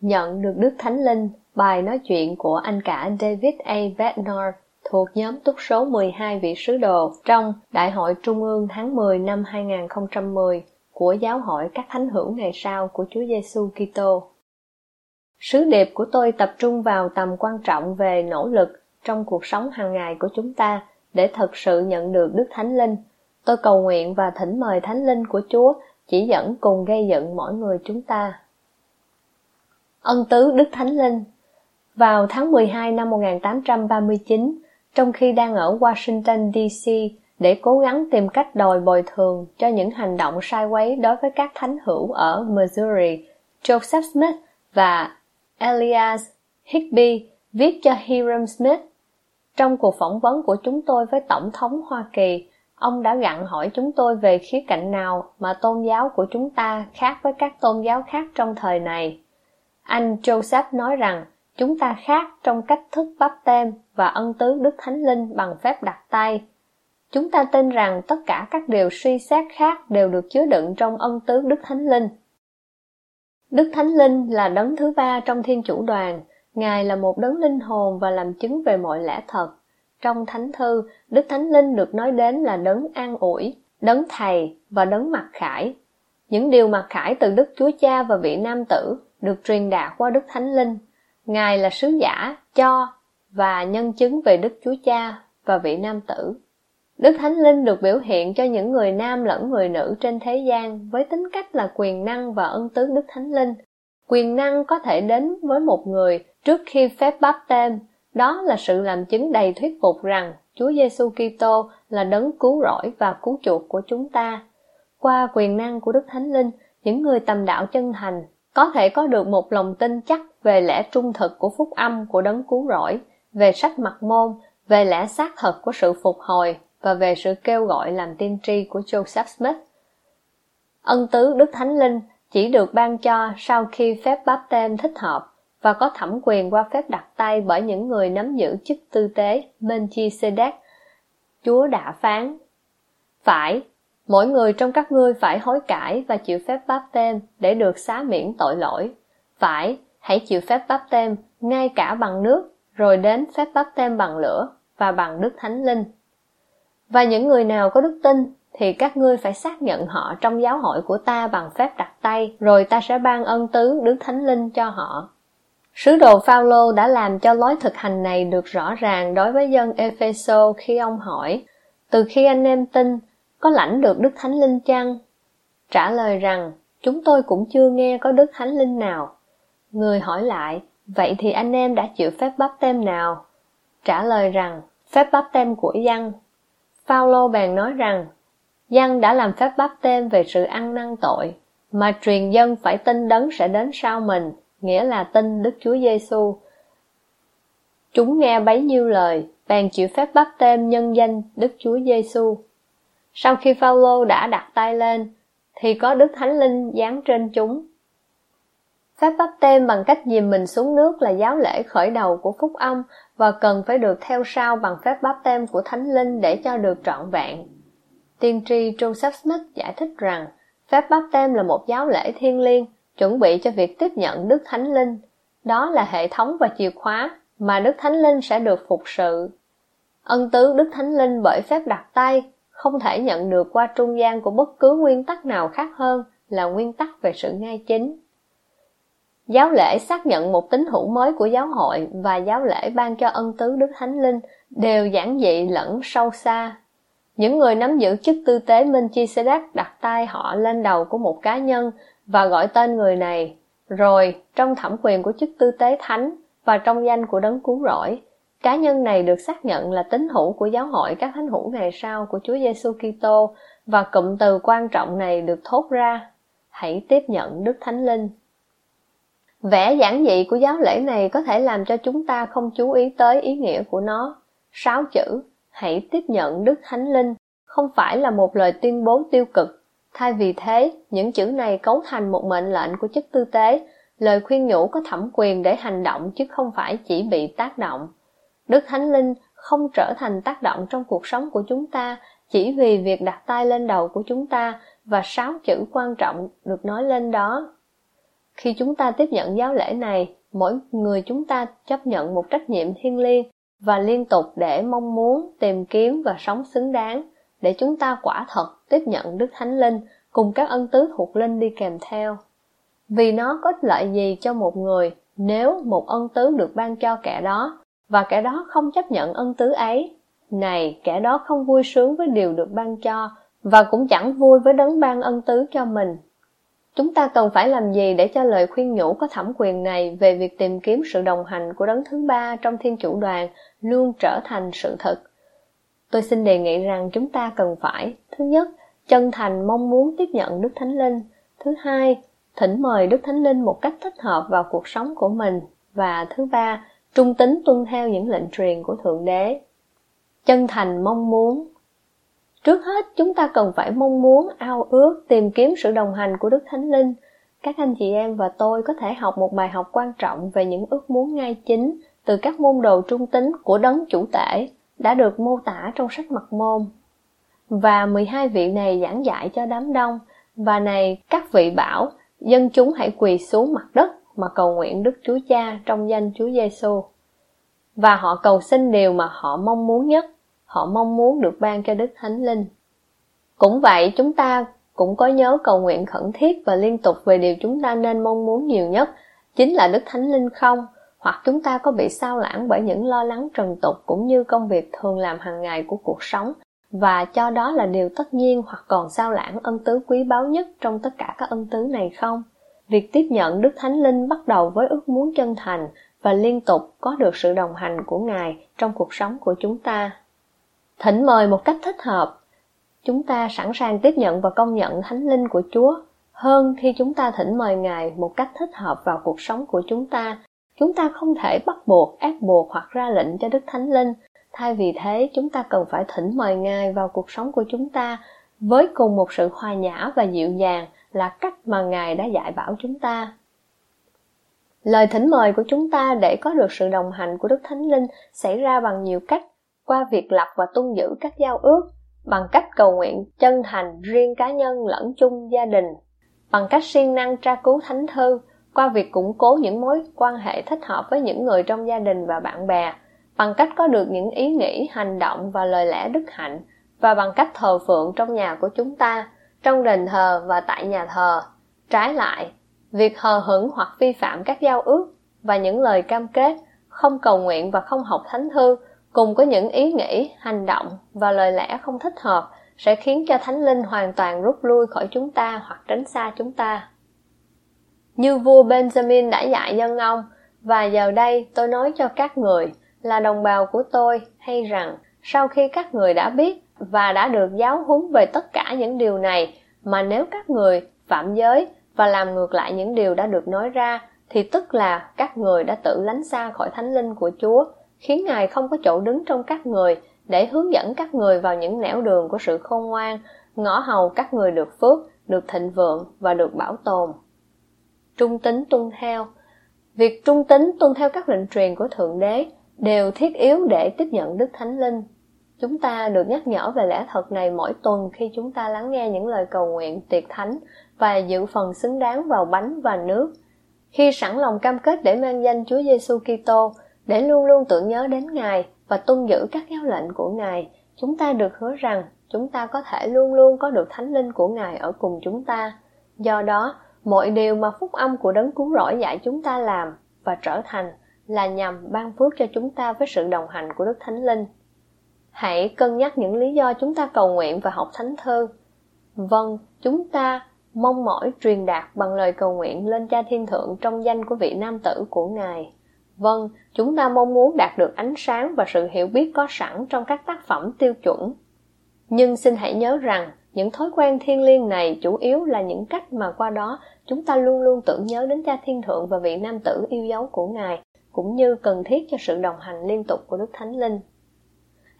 Nhận được Đức Thánh Linh, bài nói chuyện của anh cả David A. Bednar thuộc nhóm túc số 12 vị sứ đồ trong Đại hội Trung ương tháng 10 năm 2010 của Giáo hội các thánh hữu ngày sau của Chúa Giêsu Kitô. Sứ điệp của tôi tập trung vào tầm quan trọng về nỗ lực trong cuộc sống hàng ngày của chúng ta để thật sự nhận được Đức Thánh Linh. Tôi cầu nguyện và thỉnh mời Thánh Linh của Chúa chỉ dẫn cùng gây dựng mỗi người chúng ta. Ân tứ Đức Thánh Linh Vào tháng 12 năm 1839, trong khi đang ở Washington DC để cố gắng tìm cách đòi bồi thường cho những hành động sai quấy đối với các thánh hữu ở Missouri, Joseph Smith và Elias Higby viết cho Hiram Smith. Trong cuộc phỏng vấn của chúng tôi với Tổng thống Hoa Kỳ, ông đã gặn hỏi chúng tôi về khía cạnh nào mà tôn giáo của chúng ta khác với các tôn giáo khác trong thời này. Anh Joseph nói rằng chúng ta khác trong cách thức bắp tem và ân tứ Đức Thánh Linh bằng phép đặt tay. Chúng ta tin rằng tất cả các điều suy xét khác đều được chứa đựng trong ân tứ Đức Thánh Linh. Đức Thánh Linh là đấng thứ ba trong Thiên Chủ Đoàn, Ngài là một đấng linh hồn và làm chứng về mọi lẽ thật. Trong Thánh Thư, Đức Thánh Linh được nói đến là đấng an ủi, đấng thầy và đấng mặc khải. Những điều mặc khải từ Đức Chúa Cha và vị Nam Tử được truyền đạt qua Đức Thánh Linh. Ngài là sứ giả, cho và nhân chứng về Đức Chúa Cha và vị nam tử. Đức Thánh Linh được biểu hiện cho những người nam lẫn người nữ trên thế gian với tính cách là quyền năng và ân tứ Đức Thánh Linh. Quyền năng có thể đến với một người trước khi phép báp tên, đó là sự làm chứng đầy thuyết phục rằng Chúa Giêsu Kitô là đấng cứu rỗi và cứu chuộc của chúng ta. Qua quyền năng của Đức Thánh Linh, những người tầm đạo chân thành có thể có được một lòng tin chắc về lẽ trung thực của phúc âm của đấng cứu rỗi, về sách mặt môn, về lẽ xác thật của sự phục hồi và về sự kêu gọi làm tiên tri của Joseph Smith. Ân tứ Đức Thánh Linh chỉ được ban cho sau khi phép báp tên thích hợp và có thẩm quyền qua phép đặt tay bởi những người nắm giữ chức tư tế Melchizedek. Chúa đã phán, phải, Mỗi người trong các ngươi phải hối cải và chịu phép báp tem để được xá miễn tội lỗi. Phải, hãy chịu phép báp tem ngay cả bằng nước, rồi đến phép báp tem bằng lửa và bằng Đức Thánh Linh. Và những người nào có đức tin thì các ngươi phải xác nhận họ trong giáo hội của ta bằng phép đặt tay, rồi ta sẽ ban ân tứ Đức Thánh Linh cho họ. Sứ đồ Phaolô đã làm cho lối thực hành này được rõ ràng đối với dân Epheso khi ông hỏi: Từ khi anh em tin, có lãnh được Đức Thánh Linh chăng? Trả lời rằng, chúng tôi cũng chưa nghe có Đức Thánh Linh nào. Người hỏi lại, vậy thì anh em đã chịu phép bắp tem nào? Trả lời rằng, phép bắp tem của dân. Phaolô bèn nói rằng, dân đã làm phép bắp tem về sự ăn năn tội, mà truyền dân phải tin đấng sẽ đến sau mình, nghĩa là tin Đức Chúa Giêsu. Chúng nghe bấy nhiêu lời, bèn chịu phép bắp tem nhân danh Đức Chúa Giêsu. Sau khi Phaolô đã đặt tay lên, thì có Đức Thánh Linh giáng trên chúng. Phép bắp tem bằng cách dìm mình xuống nước là giáo lễ khởi đầu của phúc âm và cần phải được theo sau bằng phép bắp tem của Thánh Linh để cho được trọn vẹn. Tiên tri Joseph Smith giải thích rằng phép bắp tem là một giáo lễ thiêng liêng chuẩn bị cho việc tiếp nhận Đức Thánh Linh. Đó là hệ thống và chìa khóa mà Đức Thánh Linh sẽ được phục sự. Ân tứ Đức Thánh Linh bởi phép đặt tay không thể nhận được qua trung gian của bất cứ nguyên tắc nào khác hơn là nguyên tắc về sự ngay chính. Giáo lễ xác nhận một tín hữu mới của giáo hội và giáo lễ ban cho ân tứ Đức Thánh Linh đều giản dị lẫn sâu xa. Những người nắm giữ chức tư tế Minh Chi Melchizedek đặt tay họ lên đầu của một cá nhân và gọi tên người này, rồi trong thẩm quyền của chức tư tế thánh và trong danh của đấng cứu rỗi, Cá nhân này được xác nhận là tín hữu của giáo hội các thánh hữu ngày sau của Chúa Giêsu Kitô và cụm từ quan trọng này được thốt ra, hãy tiếp nhận Đức Thánh Linh. Vẻ giản dị của giáo lễ này có thể làm cho chúng ta không chú ý tới ý nghĩa của nó. Sáu chữ, hãy tiếp nhận Đức Thánh Linh, không phải là một lời tuyên bố tiêu cực. Thay vì thế, những chữ này cấu thành một mệnh lệnh của chức tư tế, lời khuyên nhủ có thẩm quyền để hành động chứ không phải chỉ bị tác động. Đức Thánh Linh không trở thành tác động trong cuộc sống của chúng ta chỉ vì việc đặt tay lên đầu của chúng ta và sáu chữ quan trọng được nói lên đó. Khi chúng ta tiếp nhận giáo lễ này, mỗi người chúng ta chấp nhận một trách nhiệm thiêng liêng và liên tục để mong muốn, tìm kiếm và sống xứng đáng, để chúng ta quả thật tiếp nhận Đức Thánh Linh cùng các ân tứ thuộc linh đi kèm theo. Vì nó có lợi gì cho một người nếu một ân tứ được ban cho kẻ đó và kẻ đó không chấp nhận ân tứ ấy. Này, kẻ đó không vui sướng với điều được ban cho, và cũng chẳng vui với đấng ban ân tứ cho mình. Chúng ta cần phải làm gì để cho lời khuyên nhủ có thẩm quyền này về việc tìm kiếm sự đồng hành của đấng thứ ba trong thiên chủ đoàn luôn trở thành sự thật? Tôi xin đề nghị rằng chúng ta cần phải, thứ nhất, chân thành mong muốn tiếp nhận đức thánh linh. Thứ hai, thỉnh mời đức thánh linh một cách thích hợp vào cuộc sống của mình. Và thứ ba trung tín tuân theo những lệnh truyền của thượng đế. Chân thành mong muốn. Trước hết chúng ta cần phải mong muốn ao ước tìm kiếm sự đồng hành của đức thánh linh. Các anh chị em và tôi có thể học một bài học quan trọng về những ước muốn ngay chính từ các môn đồ trung tính của đấng chủ tể đã được mô tả trong sách mật môn. Và 12 vị này giảng dạy cho đám đông, và này các vị bảo, dân chúng hãy quỳ xuống mặt đất mà cầu nguyện Đức Chúa Cha trong danh Chúa Giêsu. Và họ cầu xin điều mà họ mong muốn nhất, họ mong muốn được ban cho Đức Thánh Linh. Cũng vậy, chúng ta cũng có nhớ cầu nguyện khẩn thiết và liên tục về điều chúng ta nên mong muốn nhiều nhất, chính là Đức Thánh Linh không? Hoặc chúng ta có bị sao lãng bởi những lo lắng trần tục cũng như công việc thường làm hàng ngày của cuộc sống và cho đó là điều tất nhiên hoặc còn sao lãng ân tứ quý báu nhất trong tất cả các ân tứ này không? Việc tiếp nhận Đức Thánh Linh bắt đầu với ước muốn chân thành và liên tục có được sự đồng hành của Ngài trong cuộc sống của chúng ta. Thỉnh mời một cách thích hợp. Chúng ta sẵn sàng tiếp nhận và công nhận Thánh Linh của Chúa hơn khi chúng ta thỉnh mời Ngài một cách thích hợp vào cuộc sống của chúng ta. Chúng ta không thể bắt buộc, ép buộc hoặc ra lệnh cho Đức Thánh Linh. Thay vì thế, chúng ta cần phải thỉnh mời Ngài vào cuộc sống của chúng ta với cùng một sự hòa nhã và dịu dàng là cách mà Ngài đã dạy bảo chúng ta. Lời thỉnh mời của chúng ta để có được sự đồng hành của Đức Thánh Linh xảy ra bằng nhiều cách, qua việc lập và tuân giữ các giao ước, bằng cách cầu nguyện chân thành riêng cá nhân lẫn chung gia đình, bằng cách siêng năng tra cứu thánh thư, qua việc củng cố những mối quan hệ thích hợp với những người trong gia đình và bạn bè, bằng cách có được những ý nghĩ, hành động và lời lẽ đức hạnh, và bằng cách thờ phượng trong nhà của chúng ta, trong đền thờ và tại nhà thờ. Trái lại, việc hờ hững hoặc vi phạm các giao ước và những lời cam kết, không cầu nguyện và không học thánh thư, cùng có những ý nghĩ, hành động và lời lẽ không thích hợp sẽ khiến cho thánh linh hoàn toàn rút lui khỏi chúng ta hoặc tránh xa chúng ta. Như vua Benjamin đã dạy dân ông, và giờ đây tôi nói cho các người là đồng bào của tôi hay rằng sau khi các người đã biết và đã được giáo huấn về tất cả những điều này mà nếu các người phạm giới và làm ngược lại những điều đã được nói ra thì tức là các người đã tự lánh xa khỏi thánh linh của Chúa, khiến Ngài không có chỗ đứng trong các người để hướng dẫn các người vào những nẻo đường của sự khôn ngoan, ngõ hầu các người được phước, được thịnh vượng và được bảo tồn. Trung tính tuân theo Việc trung tính tuân theo các lệnh truyền của Thượng Đế đều thiết yếu để tiếp nhận Đức Thánh Linh. Chúng ta được nhắc nhở về lẽ thật này mỗi tuần khi chúng ta lắng nghe những lời cầu nguyện tiệc thánh và dự phần xứng đáng vào bánh và nước. Khi sẵn lòng cam kết để mang danh Chúa Giêsu Kitô, để luôn luôn tưởng nhớ đến Ngài và tuân giữ các giáo lệnh của Ngài, chúng ta được hứa rằng chúng ta có thể luôn luôn có được thánh linh của Ngài ở cùng chúng ta. Do đó, mọi điều mà phúc âm của đấng cứu rỗi dạy chúng ta làm và trở thành là nhằm ban phước cho chúng ta với sự đồng hành của Đức Thánh Linh. Hãy cân nhắc những lý do chúng ta cầu nguyện và học thánh thư. Vâng, chúng ta mong mỏi truyền đạt bằng lời cầu nguyện lên Cha Thiên Thượng trong danh của vị nam tử của Ngài. Vâng, chúng ta mong muốn đạt được ánh sáng và sự hiểu biết có sẵn trong các tác phẩm tiêu chuẩn. Nhưng xin hãy nhớ rằng, những thói quen thiên liêng này chủ yếu là những cách mà qua đó chúng ta luôn luôn tưởng nhớ đến cha thiên thượng và vị nam tử yêu dấu của ngài cũng như cần thiết cho sự đồng hành liên tục của đức thánh linh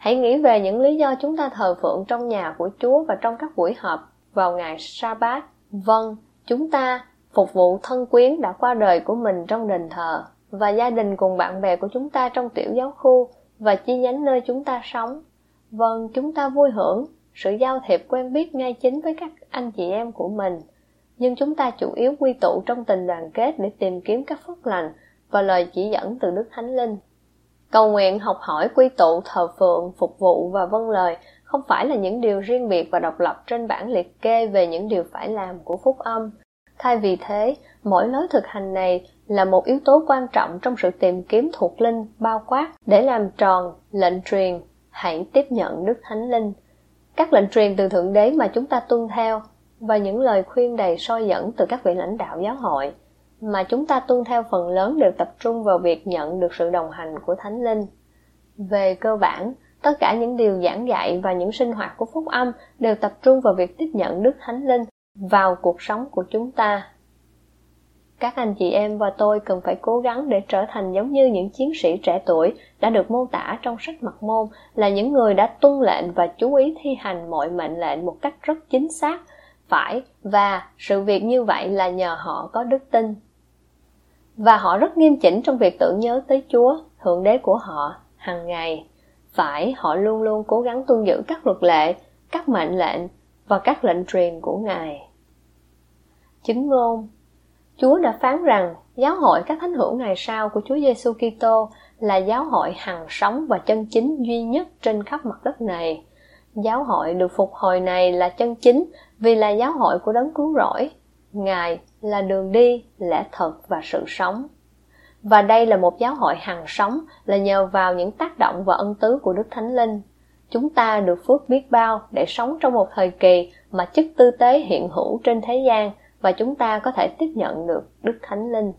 hãy nghĩ về những lý do chúng ta thờ phượng trong nhà của chúa và trong các buổi họp vào ngày Sabbath. Vâng, chúng ta phục vụ thân quyến đã qua đời của mình trong đền thờ và gia đình cùng bạn bè của chúng ta trong tiểu giáo khu và chi nhánh nơi chúng ta sống. Vâng, chúng ta vui hưởng sự giao thiệp quen biết ngay chính với các anh chị em của mình. Nhưng chúng ta chủ yếu quy tụ trong tình đoàn kết để tìm kiếm các phước lành và lời chỉ dẫn từ Đức Thánh Linh. Cầu nguyện, học hỏi, quy tụ, thờ phượng, phục vụ và vâng lời không phải là những điều riêng biệt và độc lập trên bản liệt kê về những điều phải làm của phúc âm. Thay vì thế, mỗi lối thực hành này là một yếu tố quan trọng trong sự tìm kiếm thuộc linh bao quát để làm tròn lệnh truyền hãy tiếp nhận Đức Thánh Linh. Các lệnh truyền từ Thượng Đế mà chúng ta tuân theo và những lời khuyên đầy soi dẫn từ các vị lãnh đạo giáo hội mà chúng ta tuân theo phần lớn đều tập trung vào việc nhận được sự đồng hành của Thánh Linh. Về cơ bản, tất cả những điều giảng dạy và những sinh hoạt của phúc âm đều tập trung vào việc tiếp nhận Đức Thánh Linh vào cuộc sống của chúng ta. Các anh chị em và tôi cần phải cố gắng để trở thành giống như những chiến sĩ trẻ tuổi đã được mô tả trong sách mật môn là những người đã tuân lệnh và chú ý thi hành mọi mệnh lệnh một cách rất chính xác, phải và sự việc như vậy là nhờ họ có đức tin. Và họ rất nghiêm chỉnh trong việc tưởng nhớ tới Chúa, Thượng Đế của họ, hàng ngày. Phải, họ luôn luôn cố gắng tuân giữ các luật lệ, các mệnh lệnh và các lệnh truyền của Ngài. chính ngôn Chúa đã phán rằng giáo hội các thánh hữu ngày sau của Chúa Giêsu Kitô là giáo hội hằng sống và chân chính duy nhất trên khắp mặt đất này. Giáo hội được phục hồi này là chân chính vì là giáo hội của đấng cứu rỗi. Ngài là đường đi, lẽ thật và sự sống. Và đây là một giáo hội hằng sống là nhờ vào những tác động và ân tứ của Đức Thánh Linh. Chúng ta được phước biết bao để sống trong một thời kỳ mà chức tư tế hiện hữu trên thế gian và chúng ta có thể tiếp nhận được Đức Thánh Linh.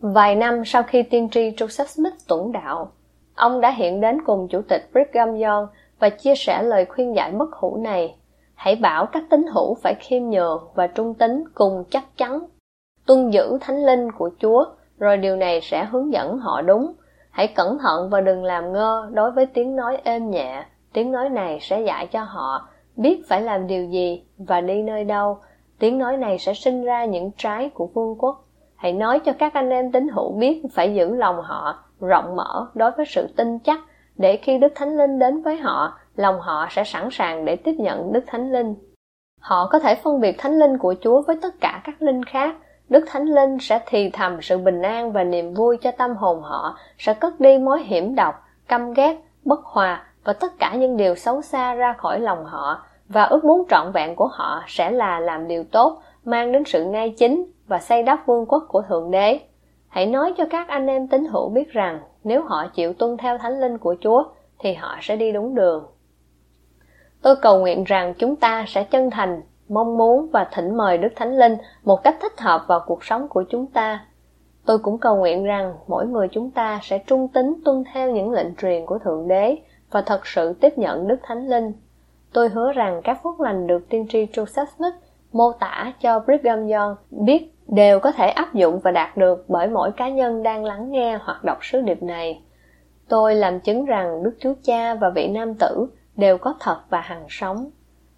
Vài năm sau khi tiên tri Joseph Smith tuẫn đạo, ông đã hiện đến cùng Chủ tịch Brigham Young và chia sẻ lời khuyên giải bất hủ này. Hãy bảo các tín hữu phải khiêm nhường và trung tín cùng chắc chắn. Tuân giữ thánh linh của Chúa, rồi điều này sẽ hướng dẫn họ đúng. Hãy cẩn thận và đừng làm ngơ đối với tiếng nói êm nhẹ. Tiếng nói này sẽ dạy cho họ biết phải làm điều gì và đi nơi đâu Tiếng nói này sẽ sinh ra những trái của vương quốc. Hãy nói cho các anh em tín hữu biết phải giữ lòng họ rộng mở đối với sự tin chắc để khi Đức Thánh Linh đến với họ, lòng họ sẽ sẵn sàng để tiếp nhận Đức Thánh Linh. Họ có thể phân biệt Thánh Linh của Chúa với tất cả các linh khác. Đức Thánh Linh sẽ thì thầm sự bình an và niềm vui cho tâm hồn họ, sẽ cất đi mối hiểm độc, căm ghét, bất hòa và tất cả những điều xấu xa ra khỏi lòng họ và ước muốn trọn vẹn của họ sẽ là làm điều tốt mang đến sự ngay chính và xây đắp vương quốc của thượng đế hãy nói cho các anh em tín hữu biết rằng nếu họ chịu tuân theo thánh linh của chúa thì họ sẽ đi đúng đường tôi cầu nguyện rằng chúng ta sẽ chân thành, mong muốn và thỉnh mời đức thánh linh một cách thích hợp vào cuộc sống của chúng ta tôi cũng cầu nguyện rằng mỗi người chúng ta sẽ trung tín tuân theo những lệnh truyền của thượng đế và thật sự tiếp nhận đức thánh linh Tôi hứa rằng các phúc lành được tiên tri Joseph Smith mô tả cho Brigham Young biết đều có thể áp dụng và đạt được bởi mỗi cá nhân đang lắng nghe hoặc đọc sứ điệp này. Tôi làm chứng rằng Đức Chúa Cha và vị nam tử đều có thật và hằng sống.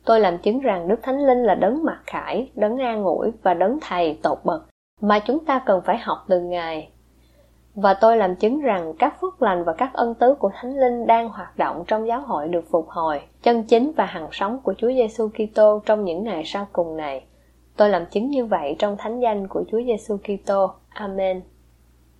Tôi làm chứng rằng Đức Thánh Linh là đấng mặc khải, đấng an ủi và đấng thầy tột bậc mà chúng ta cần phải học từ Ngài và tôi làm chứng rằng các phước lành và các ân tứ của Thánh Linh đang hoạt động trong giáo hội được phục hồi, chân chính và hằng sống của Chúa Giêsu Kitô trong những ngày sau cùng này. Tôi làm chứng như vậy trong thánh danh của Chúa Giêsu Kitô. Amen.